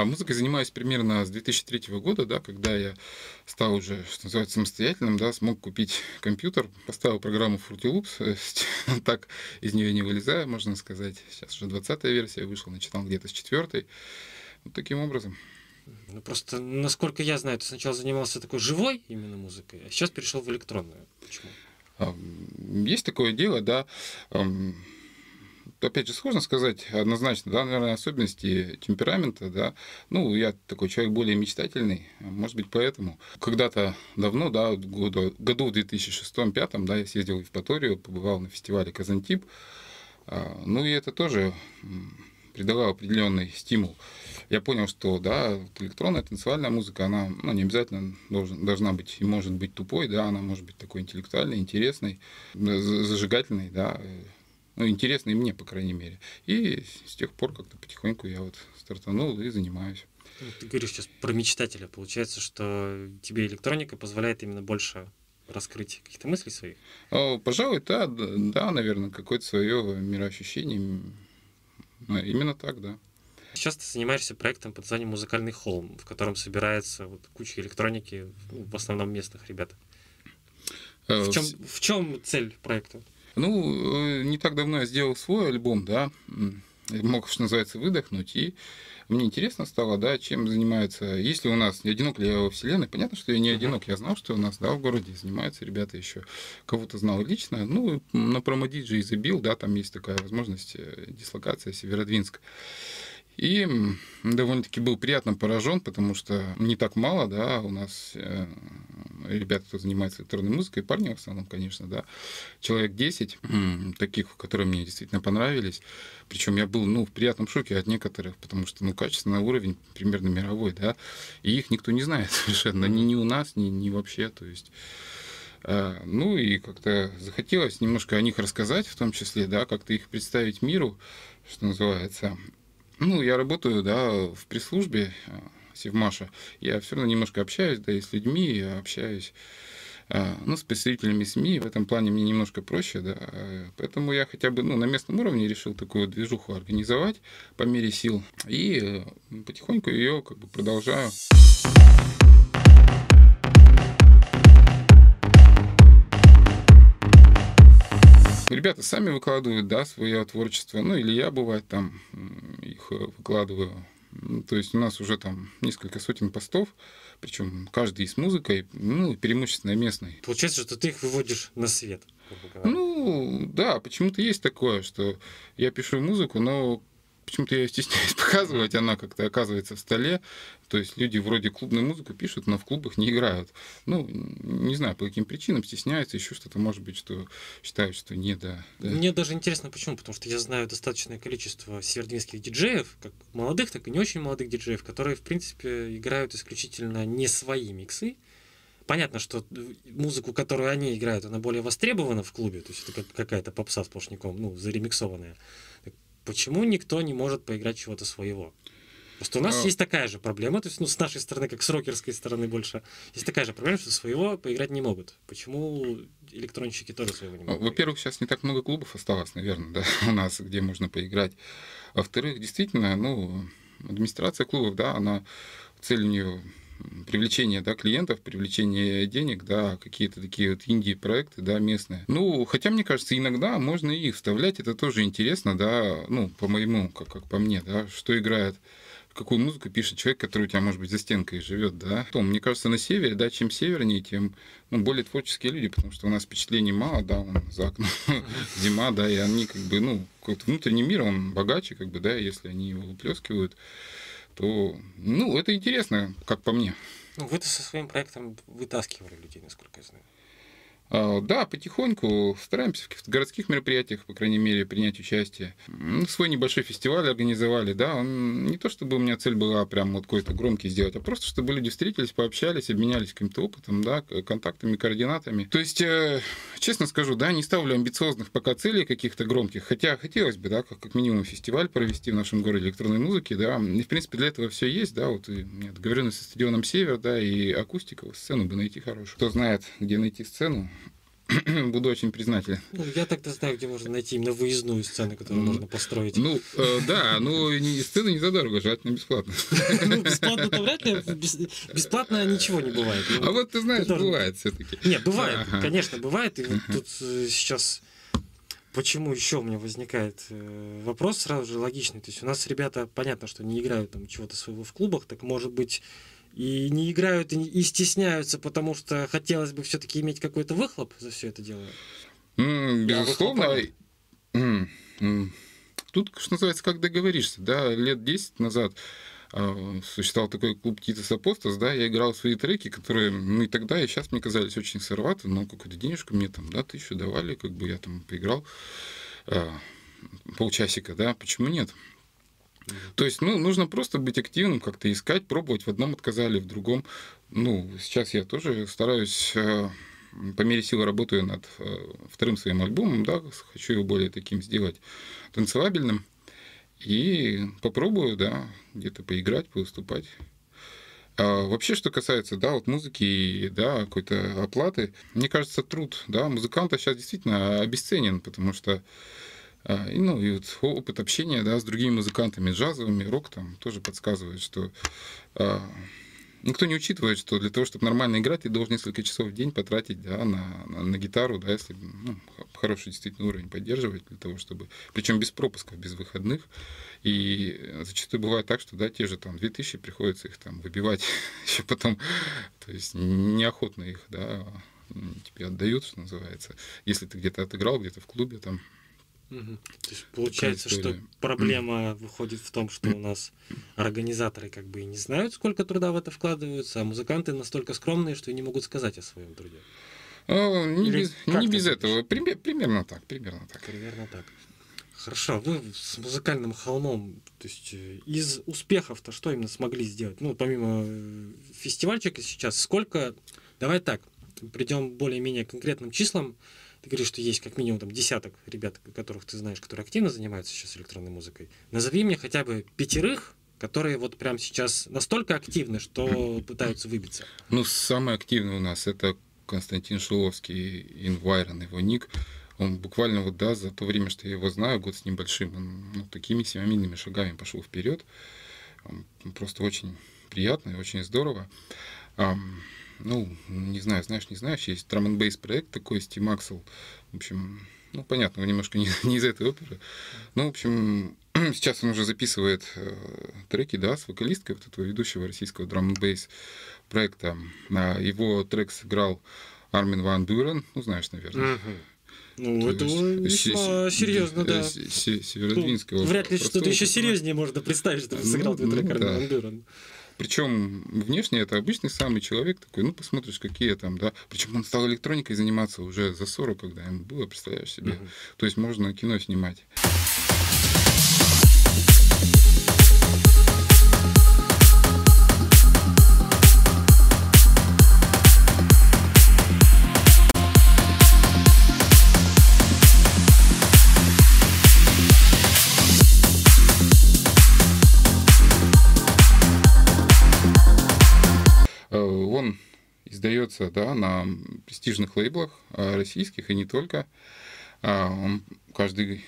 А музыкой занимаюсь примерно с 2003 года, да, когда я стал уже, что называется, самостоятельным, да, смог купить компьютер, поставил программу Fruity Loops, так из нее не вылезая, можно сказать. Сейчас уже 20 версия вышла, начинал где-то с 4 вот таким образом. Ну, просто, насколько я знаю, ты сначала занимался такой живой именно музыкой, а сейчас перешел в электронную. Почему? Есть такое дело, да опять же, сложно сказать однозначно, да, наверное, особенности темперамента, да. Ну, я такой человек более мечтательный, может быть, поэтому. Когда-то давно, да, году, году в 2006-2005, да, я съездил в Евпаторию, побывал на фестивале Казантип, а, ну, и это тоже придало определенный стимул. Я понял, что, да, электронная танцевальная музыка, она ну, не обязательно должен, должна быть и может быть тупой, да, она может быть такой интеллектуальной, интересной, зажигательной, да, ну, интересно и мне, по крайней мере. И с тех пор как-то потихоньку я вот стартанул и занимаюсь. Ну, ты говоришь сейчас про мечтателя. Получается, что тебе электроника позволяет именно больше раскрыть каких-то мыслей своих? О, пожалуй, да, да, наверное, какое-то свое мироощущение. Именно так, да. Сейчас ты занимаешься проектом под названием «Музыкальный холм», в котором собирается вот куча электроники, ну, в основном местных ребят. Э, в чем, в чем цель проекта? Ну, э, не так давно я сделал свой альбом, да, мог, что называется, выдохнуть, и мне интересно стало, да, чем занимаются. Если у нас не одинок ли я во Вселенной, понятно, что я не одинок, я знал, что у нас, да, в городе занимаются ребята еще, кого-то знал лично, ну, на промодиджи забил, да, там есть такая возможность, э, дислокация Северодвинск. И довольно-таки был приятно поражен, потому что не так мало, да, у нас э, ребята, кто занимается электронной музыкой, парни в основном, конечно, да, человек 10 таких, которые мне действительно понравились. Причем я был, ну, в приятном шоке от некоторых, потому что, ну, качественный уровень примерно мировой, да, и их никто не знает совершенно, ни, ни у нас, ни, ни вообще, то есть... Э, ну и как-то захотелось немножко о них рассказать, в том числе, да, как-то их представить миру, что называется. Ну, я работаю, да, в пресс-службе э, Севмаша. Я все равно немножко общаюсь, да, и с людьми, я общаюсь э, ну, с представителями СМИ, в этом плане мне немножко проще, да, поэтому я хотя бы, ну, на местном уровне решил такую движуху организовать по мере сил, и э, потихоньку ее как бы продолжаю. Ребята сами выкладывают, да, свое творчество, ну или я, бывает, там их э, выкладываю. То есть у нас уже там несколько сотен постов, причем каждый с музыкой, ну, преимущественно местной. Получается, что ты их выводишь на свет. Ну, да, почему-то есть такое, что я пишу музыку, но почему-то я стесняюсь показывать, она как-то оказывается в столе. То есть люди вроде клубную музыку пишут, но в клубах не играют. Ну, не знаю, по каким причинам стесняются, еще что-то, может быть, что считают, что не, да, да. Мне даже интересно, почему, потому что я знаю достаточное количество севердвинских диджеев, как молодых, так и не очень молодых диджеев, которые, в принципе, играют исключительно не свои миксы, понятно, что музыку, которую они играют, она более востребована в клубе, то есть это какая-то попса сплошняком, ну, заремиксованная. Почему никто не может поиграть чего-то своего? Просто у нас а... есть такая же проблема, то есть ну, с нашей стороны, как с рокерской стороны больше, есть такая же проблема, что своего поиграть не могут. Почему электронщики тоже своего не могут? Во-первых, сейчас не так много клубов осталось, наверное, да, у нас, где можно поиграть. Во-вторых, действительно, ну, администрация клубов, да, она цель у нее привлечение да, клиентов, привлечение денег, да, какие-то такие вот инди-проекты, да, местные. Ну, хотя, мне кажется, иногда можно их вставлять, это тоже интересно, да, ну, по моему, как, как по мне, да, что играет какую музыку пишет человек, который у тебя, может быть, за стенкой живет, да. Том, мне кажется, на севере, да, чем севернее, тем ну, более творческие люди, потому что у нас впечатлений мало, да, он за окном зима, да, и они как бы, ну, какой-то внутренний мир, он богаче, как бы, да, если они его выплескивают то, ну, это интересно, как по мне. Ну, вы-то со своим проектом вытаскивали людей, насколько я знаю. А, да, потихоньку стараемся в каких-то городских мероприятиях, по крайней мере, принять участие. Свой небольшой фестиваль организовали, да, он не то чтобы у меня цель была прям вот какой-то громкий сделать, а просто чтобы люди встретились, пообщались, обменялись каким-то опытом, да, контактами, координатами. То есть, э, честно скажу, да, не ставлю амбициозных пока целей каких-то громких, хотя хотелось бы, да, как, как минимум фестиваль провести в нашем городе электронной музыки, да, и в принципе для этого все есть, да, вот и у меня договоренность со стадионом Север, да, и акустика, сцену бы найти хорошую. Кто знает, где найти сцену, буду очень признателен. Ну, я тогда знаю, где можно найти именно выездную сцену, которую можно построить. Ну, э, да, но не, сцены не задорого, желательно бесплатно. Ну, бесплатно-то вряд ли, бесплатно ничего не бывает. Ну, а вот ты знаешь, бывает все-таки. Не, бывает, конечно, бывает. И вот тут э, сейчас Почему еще у меня возникает э, вопрос сразу же логичный? То есть у нас ребята, понятно, что не играют там чего-то своего в клубах, так может быть и не играют, и, и стесняются, потому что хотелось бы все-таки иметь какой-то выхлоп за все это дело? Mm, безусловно. Mm, Тут, что называется, как договоришься. Да, лет 10 назад э, существовал такой клуб Титас Апостас, да, я играл свои треки, которые, ну и тогда, и сейчас мне казались очень сыроваты, но какую-то денежку мне там, да, тысячу давали, как бы я там поиграл э, полчасика, да, почему нет? То есть, ну, нужно просто быть активным, как-то искать, пробовать. В одном отказали, в другом. Ну, сейчас я тоже стараюсь э, по мере сил работаю над э, вторым своим альбомом, да, хочу его более таким сделать танцевабельным. И попробую, да, где-то поиграть, повыступать. А вообще, что касается, да, вот музыки и, да, какой-то оплаты, мне кажется, труд, да, музыканта сейчас действительно обесценен, потому что и, ну, и вот опыт общения да, с другими музыкантами, джазовыми, рок там тоже подсказывает, что а, никто не учитывает, что для того, чтобы нормально играть, ты должен несколько часов в день потратить да, на, на, на гитару, да, если ну, хороший действительно уровень поддерживать, для того, чтобы. Причем без пропусков, без выходных. И зачастую бывает так, что да, те же там 2000 приходится их там выбивать еще потом. То есть неохотно их, да, тебе отдают, что называется. Если ты где-то отыграл, где-то в клубе там Угу. То есть получается, что проблема выходит в том, что у нас организаторы как бы и не знают, сколько труда в это вкладываются, а музыканты настолько скромные, что и не могут сказать о своем труде. О, не без, не без этого. Пример, примерно так, примерно так. Примерно так. Хорошо, вы с музыкальным холмом, то есть э, из успехов-то что именно смогли сделать? Ну, помимо э, фестивальчика сейчас, сколько, давай так, придем более-менее конкретным числам, ты говоришь, что есть как минимум там десяток ребят, которых ты знаешь, которые активно занимаются сейчас электронной музыкой. Назови мне хотя бы пятерых, которые вот прямо сейчас настолько активны, что пытаются выбиться. Ну, самый активный у нас это Константин Шиловский, Инвайрон, его ник. Он буквально вот, да, за то время, что я его знаю, год с небольшим, он ну, такими семимильными шагами пошел вперед. Просто очень приятно и очень здорово ну, не знаю, знаешь, не знаешь, есть драм н проект такой, Steam Axel. В общем, ну, понятно, немножко не, не из этой оперы. Ну, в общем, сейчас он уже записывает э, треки, да, с вокалисткой вот этого ведущего российского драм н проекта. А его трек сыграл Армин Ван Бюрен, ну, знаешь, наверное. Ну, То это весьма серьезно, да. Северодвинского. Вряд ли что-то еще серьезнее можно представить, что сыграл ну, трек ну, Армин Ван Бюрен. Причем внешне это обычный самый человек такой, ну, посмотришь, какие там, да. Причем он стал электроникой заниматься уже за 40, когда ему было, представляешь себе. Uh-huh. То есть можно кино снимать. Издается да, на престижных лейблах а, российских и не только. А, он каждый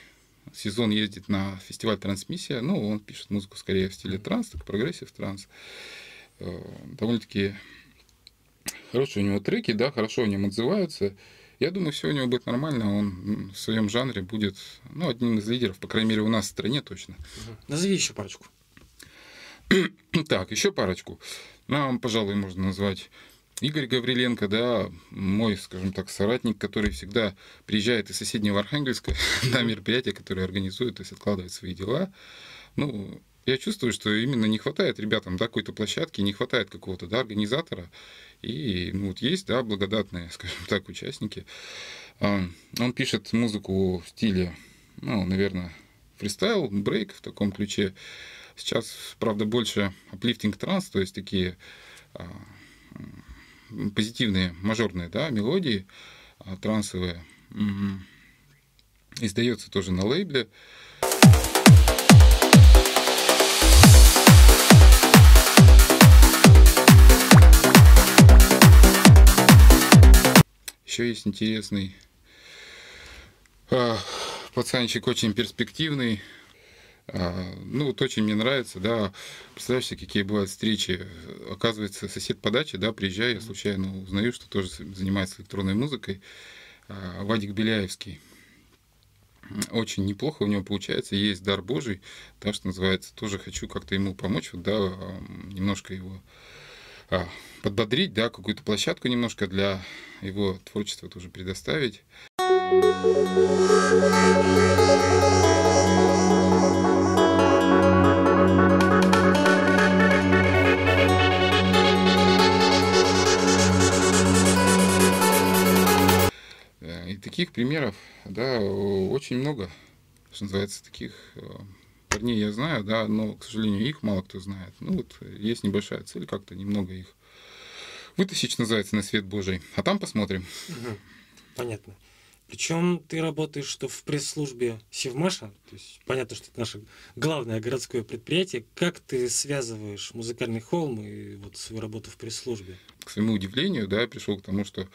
сезон ездит на фестиваль Transmission. Ну, он пишет музыку скорее в стиле транс, так progressive trance. Э, довольно-таки хорошие у него треки, да, хорошо о нем отзываются. Я думаю, все у него будет нормально. Он в своем жанре будет ну, одним из лидеров, по крайней мере, у нас в стране точно. Назови еще парочку. так, еще парочку. Нам, пожалуй, можно назвать Игорь Гавриленко, да, мой, скажем так, соратник, который всегда приезжает из соседнего Архангельска на мероприятия, которые организует, то есть откладывает свои дела. Ну, я чувствую, что именно не хватает ребятам да, какой-то площадки, не хватает какого-то да, организатора. И ну, вот есть, да, благодатные, скажем так, участники. А, он пишет музыку в стиле, ну, наверное, фристайл, брейк в таком ключе. Сейчас, правда, больше uplifting транс, то есть такие а, позитивные мажорные да, мелодии а, трансовые. Издается тоже на лейбле. Еще есть интересный. А, пацанчик очень перспективный. А, ну, вот очень мне нравится, да. Представляешь себе, какие бывают встречи. Оказывается, сосед по даче, да, приезжаю, я случайно узнаю, что тоже занимается электронной музыкой. А, Вадик Беляевский. Очень неплохо у него получается, есть дар Божий, так что называется, тоже хочу как-то ему помочь, вот, да, немножко его подбодрить, да, какую-то площадку немножко для его творчества тоже предоставить. Таких примеров, да, очень много, что называется, таких э, парней я знаю, да, но, к сожалению, их мало кто знает. Ну вот есть небольшая цель как-то немного их вытащить, что называется, на свет Божий. А там посмотрим. Понятно. Причем ты работаешь что в пресс-службе Севмаша, то есть понятно, что это наше главное городское предприятие. Как ты связываешь музыкальный холм и вот свою работу в пресс-службе? К своему удивлению, да, я пришел к тому, что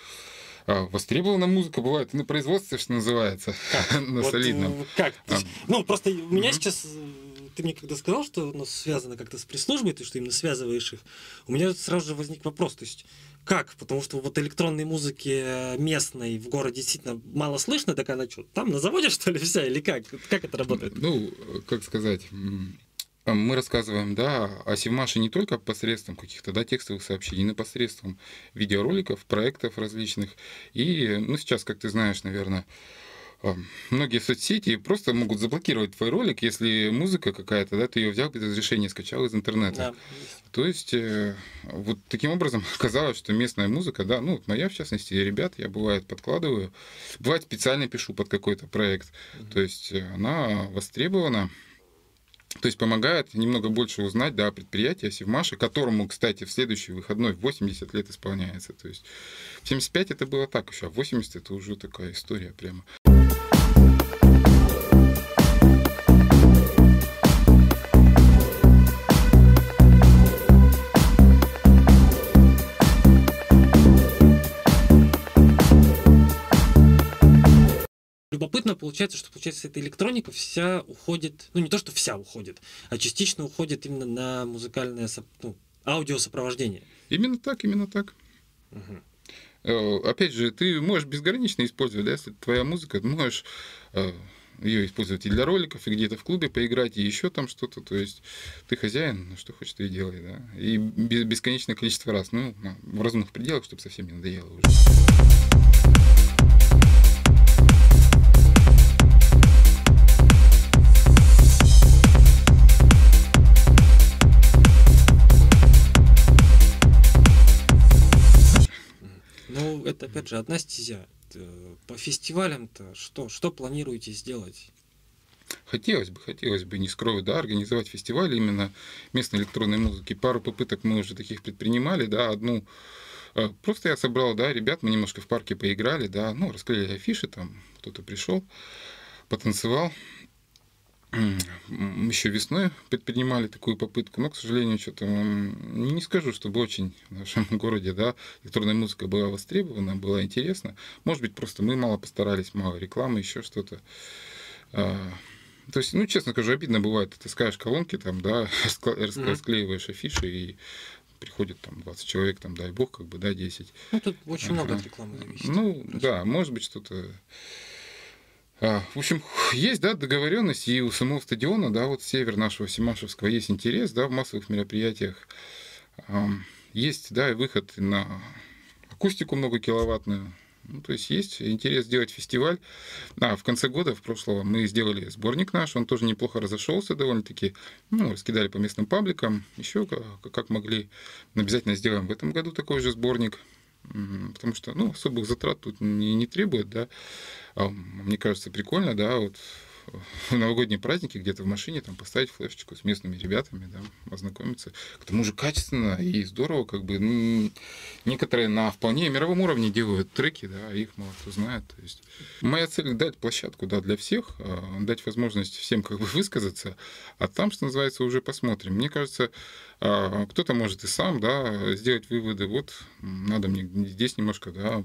а, востребованная музыка бывает и на производстве, что называется, как? на вот, солидном. Как? А. Ну, просто у меня сейчас ты мне когда сказал, что оно связано как-то с пресс-службой, ты что именно связываешь их, у меня сразу же возник вопрос, то есть как? Потому что вот электронной музыки местной в городе действительно мало слышно, так она что, там на заводе что ли вся или как? Как это работает? Ну, как сказать, мы рассказываем, да, о Севмаше не только посредством каких-то, да, текстовых сообщений, но посредством видеороликов, проектов различных. И, ну, сейчас, как ты знаешь, наверное, многие соцсети просто могут заблокировать твой ролик, если музыка какая-то, да, ты ее взял без разрешения, скачал из интернета. Да. То есть э, вот таким образом оказалось, что местная музыка, да, ну, моя в частности, ребят, я бывает подкладываю, бывает специально пишу под какой-то проект, mm-hmm. то есть э, она востребована. То есть помогает немного больше узнать да, о предприятии, о Севмаше, которому, кстати, в следующий выходной 80 лет исполняется. То есть в 75 это было так еще, а в 80 это уже такая история прямо. Любопытно получается, что получается эта электроника вся уходит, ну не то, что вся уходит, а частично уходит именно на музыкальное ну, аудиосопровождение. Именно так, именно так. Угу. Опять же, ты можешь безгранично использовать, да, если твоя музыка, ты можешь э, ее использовать и для роликов, и где-то в клубе поиграть, и еще там что-то. То есть ты хозяин, ну, что хочешь, ты и делай, да. И бесконечное количество раз, ну, в разумных пределах, чтобы совсем не надоело уже. Опять же одна стезя. По фестивалям-то что, что планируете сделать? Хотелось бы, хотелось бы, не скрою, да, организовать фестиваль именно местной электронной музыки. Пару попыток мы уже таких предпринимали, да, одну э, Просто я собрал, да, ребят, мы немножко в парке поиграли, да, ну, расклеили афиши, там кто-то пришел, потанцевал еще весной предпринимали такую попытку, но, к сожалению, что-то не скажу, чтобы очень в нашем городе, да, электронная музыка была востребована, была интересна. Может быть, просто мы мало постарались, мало рекламы, еще что-то. А, то есть, ну, честно скажу, обидно бывает, ты таскаешь колонки, там, да, расклеиваешь афиши, и приходит там 20 человек, там, дай бог, как бы, да, 10. Ну, тут очень много от рекламы зависит. Ну, да, может быть, что-то в общем, есть, да, договоренность, и у самого стадиона, да, вот север нашего Симашевского есть интерес, да, в массовых мероприятиях. Есть, да, и выход на акустику много киловаттную. Ну, то есть есть интерес сделать фестиваль. А, в конце года, в прошлого, мы сделали сборник наш, он тоже неплохо разошелся довольно-таки. Ну, раскидали по местным пабликам, еще как могли. Обязательно сделаем в этом году такой же сборник потому что, ну, особых затрат тут не, не требует, да. А, мне кажется, прикольно, да, вот в новогодние праздники где-то в машине там поставить флешечку с местными ребятами, да, ознакомиться. К тому же качественно и здорово, как бы ну, некоторые на вполне мировом уровне делают треки, да, их мало кто знает. То есть моя цель дать площадку, да, для всех, а, дать возможность всем как бы высказаться, а там, что называется, уже посмотрим. Мне кажется, кто-то может и сам, да, сделать выводы, вот надо мне здесь немножко, да,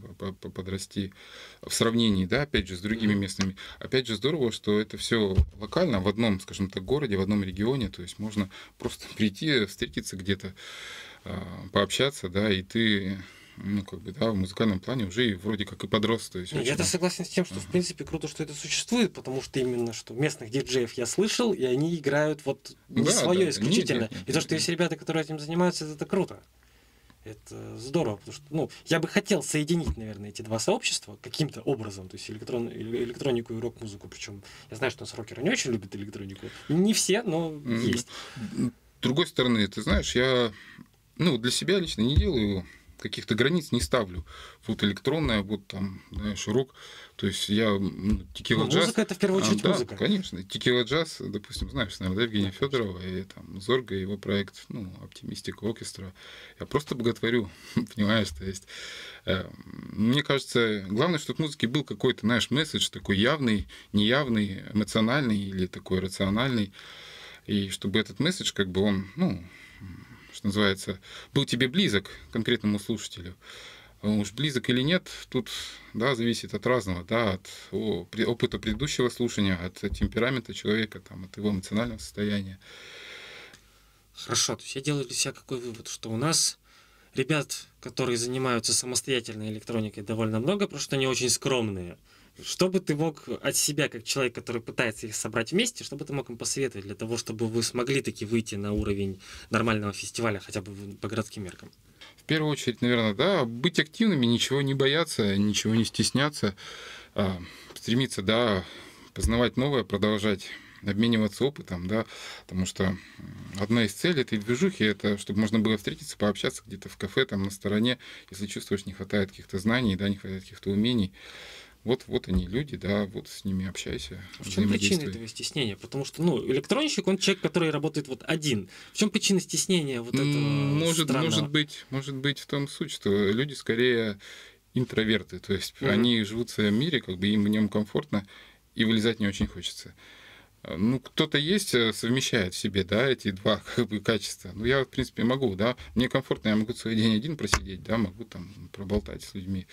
подрасти в сравнении, да, опять же, с другими местными. Опять же, здорово, что это все локально, в одном, скажем так, городе, в одном регионе, то есть можно просто прийти, встретиться где-то, а, пообщаться, да, и ты ну, как бы, да, в музыкальном плане уже и вроде как и подрос. То есть, Я-то согласен с тем, что, ага. в принципе, круто, что это существует, потому что именно, что местных диджеев я слышал, и они играют вот не да, свое да, исключительно. Нет, нет, нет, и то, что есть ребята, которые этим занимаются, это, это круто. Это здорово, потому что, ну, я бы хотел соединить, наверное, эти два сообщества каким-то образом, то есть электрон, электронику и рок-музыку, причем я знаю, что у нас рокеры не очень любят электронику, не все, но есть. С другой стороны, ты знаешь, я, ну, для себя лично не делаю каких-то границ не ставлю. Вот электронная, вот там, знаешь, рок. То есть я ну, текила джаз. Музыка это в первую очередь а, музыка. Да, конечно. Текила джаз, допустим, знаешь, наверное, Евгения Федорова и там Зорга, его проект, ну, Оптимистика Оркестра. Я просто боготворю, понимаешь, то есть э, мне кажется, главное, чтобы в музыке был какой-то, знаешь, месседж такой явный, неявный, эмоциональный или такой рациональный. И чтобы этот месседж, как бы он, ну, что называется, был тебе близок конкретному слушателю. Уж близок или нет, тут да, зависит от разного, да, от опыта предыдущего слушания, от темперамента человека, там, от его эмоционального состояния. Хорошо, то есть я делаю для себя какой вывод, что у нас ребят, которые занимаются самостоятельной электроникой, довольно много, что они очень скромные. Что бы ты мог от себя, как человек, который пытается их собрать вместе, что бы ты мог им посоветовать для того, чтобы вы смогли таки выйти на уровень нормального фестиваля, хотя бы по городским меркам? В первую очередь, наверное, да, быть активными, ничего не бояться, ничего не стесняться, а, стремиться, да, познавать новое, продолжать обмениваться опытом, да, потому что одна из целей этой движухи это чтобы можно было встретиться, пообщаться где-то в кафе, там на стороне, если чувствуешь, не хватает каких-то знаний, да, не хватает каких-то умений, вот, вот они люди, да, вот с ними общайся. В чем причина этого стеснения? Потому что, ну, электронщик, он человек, который работает вот один. В чем причина стеснения вот этого может, странного? может быть, может быть в том суть, что люди скорее интроверты, то есть mm-hmm. они живут в своем мире, как бы им в нем комфортно, и вылезать не очень хочется. Ну, кто-то есть, э, совмещает в себе, да, эти два как бы, качества. Ну, я, в принципе, могу, да. Мне комфортно, я могу целый день один просидеть, да, могу там проболтать с людьми.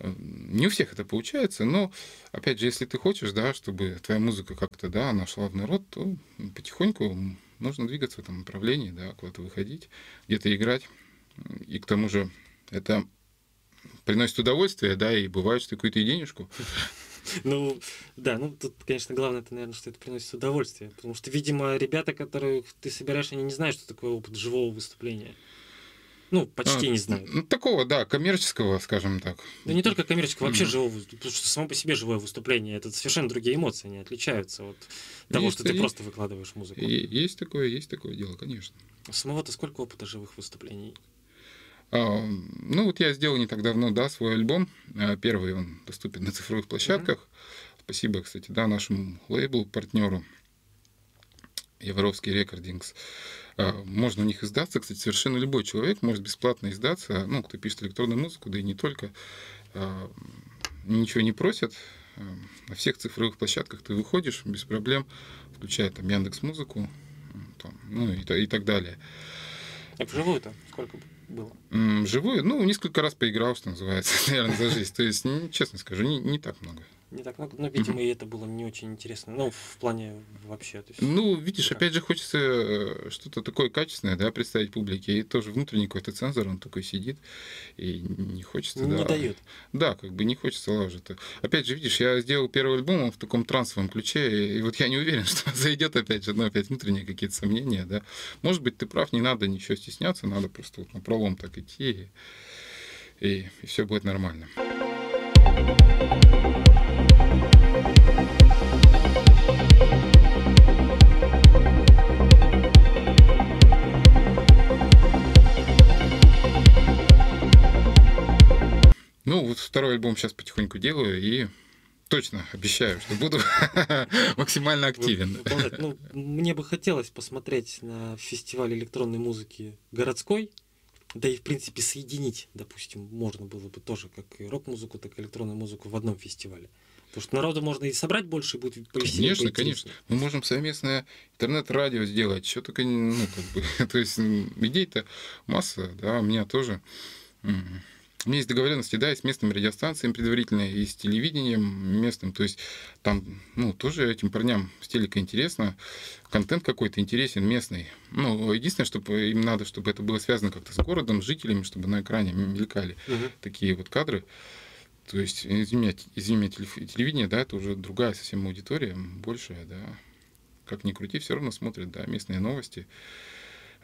Не у всех это получается, но, опять же, если ты хочешь, да, чтобы твоя музыка как-то, да, нашла в народ, то потихоньку нужно двигаться в этом направлении, да, куда-то выходить, где-то играть. И к тому же это приносит удовольствие, да, и бывает, что какую-то и денежку. Ну, да, ну тут, конечно, главное, это, наверное, что это приносит удовольствие. Потому что, видимо, ребята, которых ты собираешь, они не знают, что такое опыт живого выступления. Ну, почти а, не знаю. Ну, такого, да, коммерческого, скажем так. Да не только коммерческого, вообще живого, потому что само по себе живое выступление, это совершенно другие эмоции, они отличаются от того, есть, что ты есть, просто выкладываешь музыку. Есть такое, есть такое дело, конечно. А самого-то сколько опыта живых выступлений? А, ну, вот я сделал не так давно, да, свой альбом. А, первый он доступен на цифровых площадках. Mm-hmm. Спасибо, кстати, да, нашему лейблу, партнеру Евровский Рекордингс. А, можно у них издаться. Кстати, совершенно любой человек может бесплатно издаться, ну, кто пишет электронную музыку, да и не только. А, ничего не просят. А, на всех цифровых площадках ты выходишь без проблем, включая там Яндекс Музыку, там, ну и, и так далее. А вживую-то сколько было? Живую, ну, несколько раз поиграл, что называется, наверное, за жизнь. То есть, честно скажу, не, не так много не так много, но, видимо, и это было не очень интересно. Ну, в плане вообще. То есть, ну, видишь, как? опять же, хочется э, что-то такое качественное, да, представить публике. И тоже внутренний какой-то цензор, он такой сидит, и не хочется, не да. дает. Да, как бы не хочется лажить. Опять же, видишь, я сделал первый альбом в таком трансовом ключе, и вот я не уверен, что зайдет опять же, ну, опять внутренние какие-то сомнения, да. Может быть, ты прав, не надо ничего стесняться, надо просто вот на пролом так идти, и, и, и все будет нормально. Ну, вот второй альбом сейчас потихоньку делаю, и точно обещаю, что буду максимально активен. Ну, мне бы хотелось посмотреть на фестиваль электронной музыки городской, да и, в принципе, соединить, допустим, можно было бы тоже как и рок-музыку, так и электронную музыку в одном фестивале. Потому что народу можно и собрать больше, и будет повеселее. Конечно, конечно. Мы можем совместное интернет-радио сделать, что только, ну, как бы, то есть идей-то масса, да, у меня тоже. У меня есть договоренности, да, и с местными радиостанциями предварительно, и с телевидением местным. То есть там, ну, тоже этим парням с телека интересно. Контент какой-то интересен, местный. Ну, единственное, чтобы им надо, чтобы это было связано как-то с городом, с жителями, чтобы на экране мелькали угу. такие вот кадры. То есть, извините, извините, телевидение, да, это уже другая совсем аудитория, большая, да. Как ни крути, все равно смотрят, да, местные новости.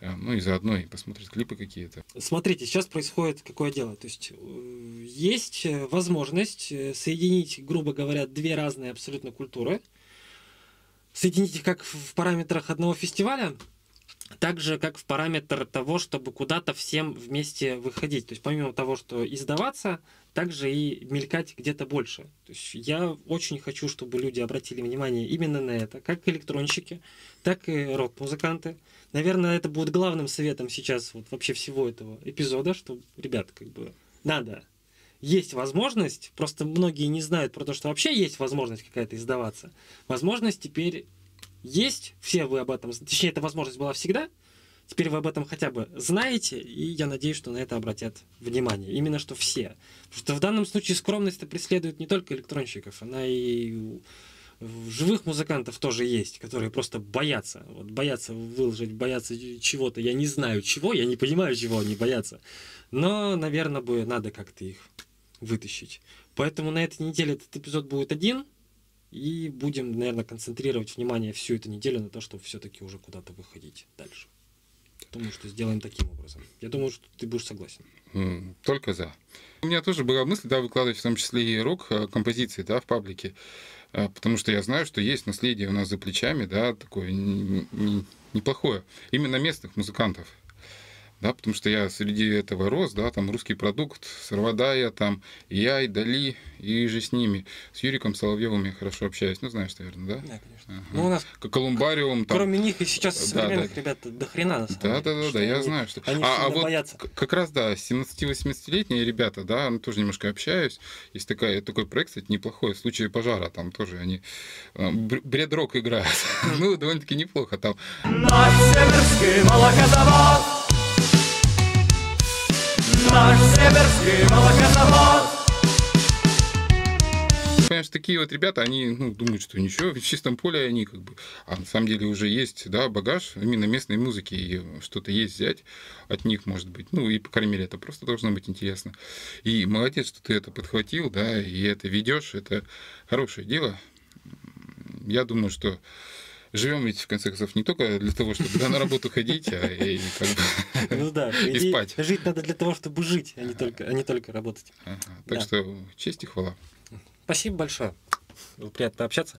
Э, ну и заодно и посмотрят клипы какие-то. Смотрите, сейчас происходит какое дело. То есть э, есть э, возможность соединить, грубо говоря, две разные абсолютно культуры. Соединить их как в параметрах одного фестиваля, так же, как в параметр того, чтобы куда-то всем вместе выходить. То есть помимо того, что издаваться, также и мелькать где-то больше. То есть я очень хочу, чтобы люди обратили внимание именно на это, как электронщики, так и рок-музыканты. Наверное, это будет главным советом сейчас вот вообще всего этого эпизода, что, ребят, как бы надо. Есть возможность, просто многие не знают про то, что вообще есть возможность какая-то издаваться. Возможность теперь есть, все вы об этом, точнее, эта возможность была всегда, Теперь вы об этом хотя бы знаете, и я надеюсь, что на это обратят внимание. Именно что все. Потому что в данном случае скромность преследует не только электронщиков, она и живых музыкантов тоже есть, которые просто боятся. Вот боятся выложить, боятся чего-то. Я не знаю чего, я не понимаю, чего они боятся. Но, наверное, бы надо как-то их вытащить. Поэтому на этой неделе этот эпизод будет один. И будем, наверное, концентрировать внимание всю эту неделю на то, чтобы все-таки уже куда-то выходить дальше. Думаю, что сделаем таким образом. Я думаю, что ты будешь согласен. Только за. У меня тоже была мысль, да, выкладывать в том числе и рок-композиции, да, в паблике. А, потому что я знаю, что есть наследие у нас за плечами, да, такое неплохое. Именно местных музыкантов да, потому что я среди этого рос, да, там русский продукт, Сарвадая, там, я и Дали, и же с ними. С Юриком Соловьевым я хорошо общаюсь, ну, знаешь, наверное, да? Да, конечно. Ага. Ну, у нас Колумбариум. Там... Кроме них и сейчас да, современных да. ребят до хрена, на самом да, деле. Да, да, да, я знаю, что... Они а, а вот боятся. как раз, да, 17-18-летние ребята, да, ну, тоже немножко общаюсь. Есть такая, такой проект, кстати, неплохой, в случае пожара, там тоже они э, бред-рок играют. ну, довольно-таки неплохо там. Наш северский молокозавод северский молокозавод. Конечно, такие вот ребята, они ну, думают, что ничего, в чистом поле они как бы... А на самом деле уже есть, да, багаж именно местной музыки, и что-то есть взять от них, может быть. Ну, и, по крайней мере, это просто должно быть интересно. И молодец, что ты это подхватил, да, и это ведешь, это хорошее дело. Я думаю, что живем ведь, в конце концов, не только для того, чтобы на работу ходить, а и, как бы, ну, да, и спать. Жить надо для того, чтобы жить, а не только, а не только работать. Ага, так да. что честь и хвала. Спасибо большое. Было приятно пообщаться.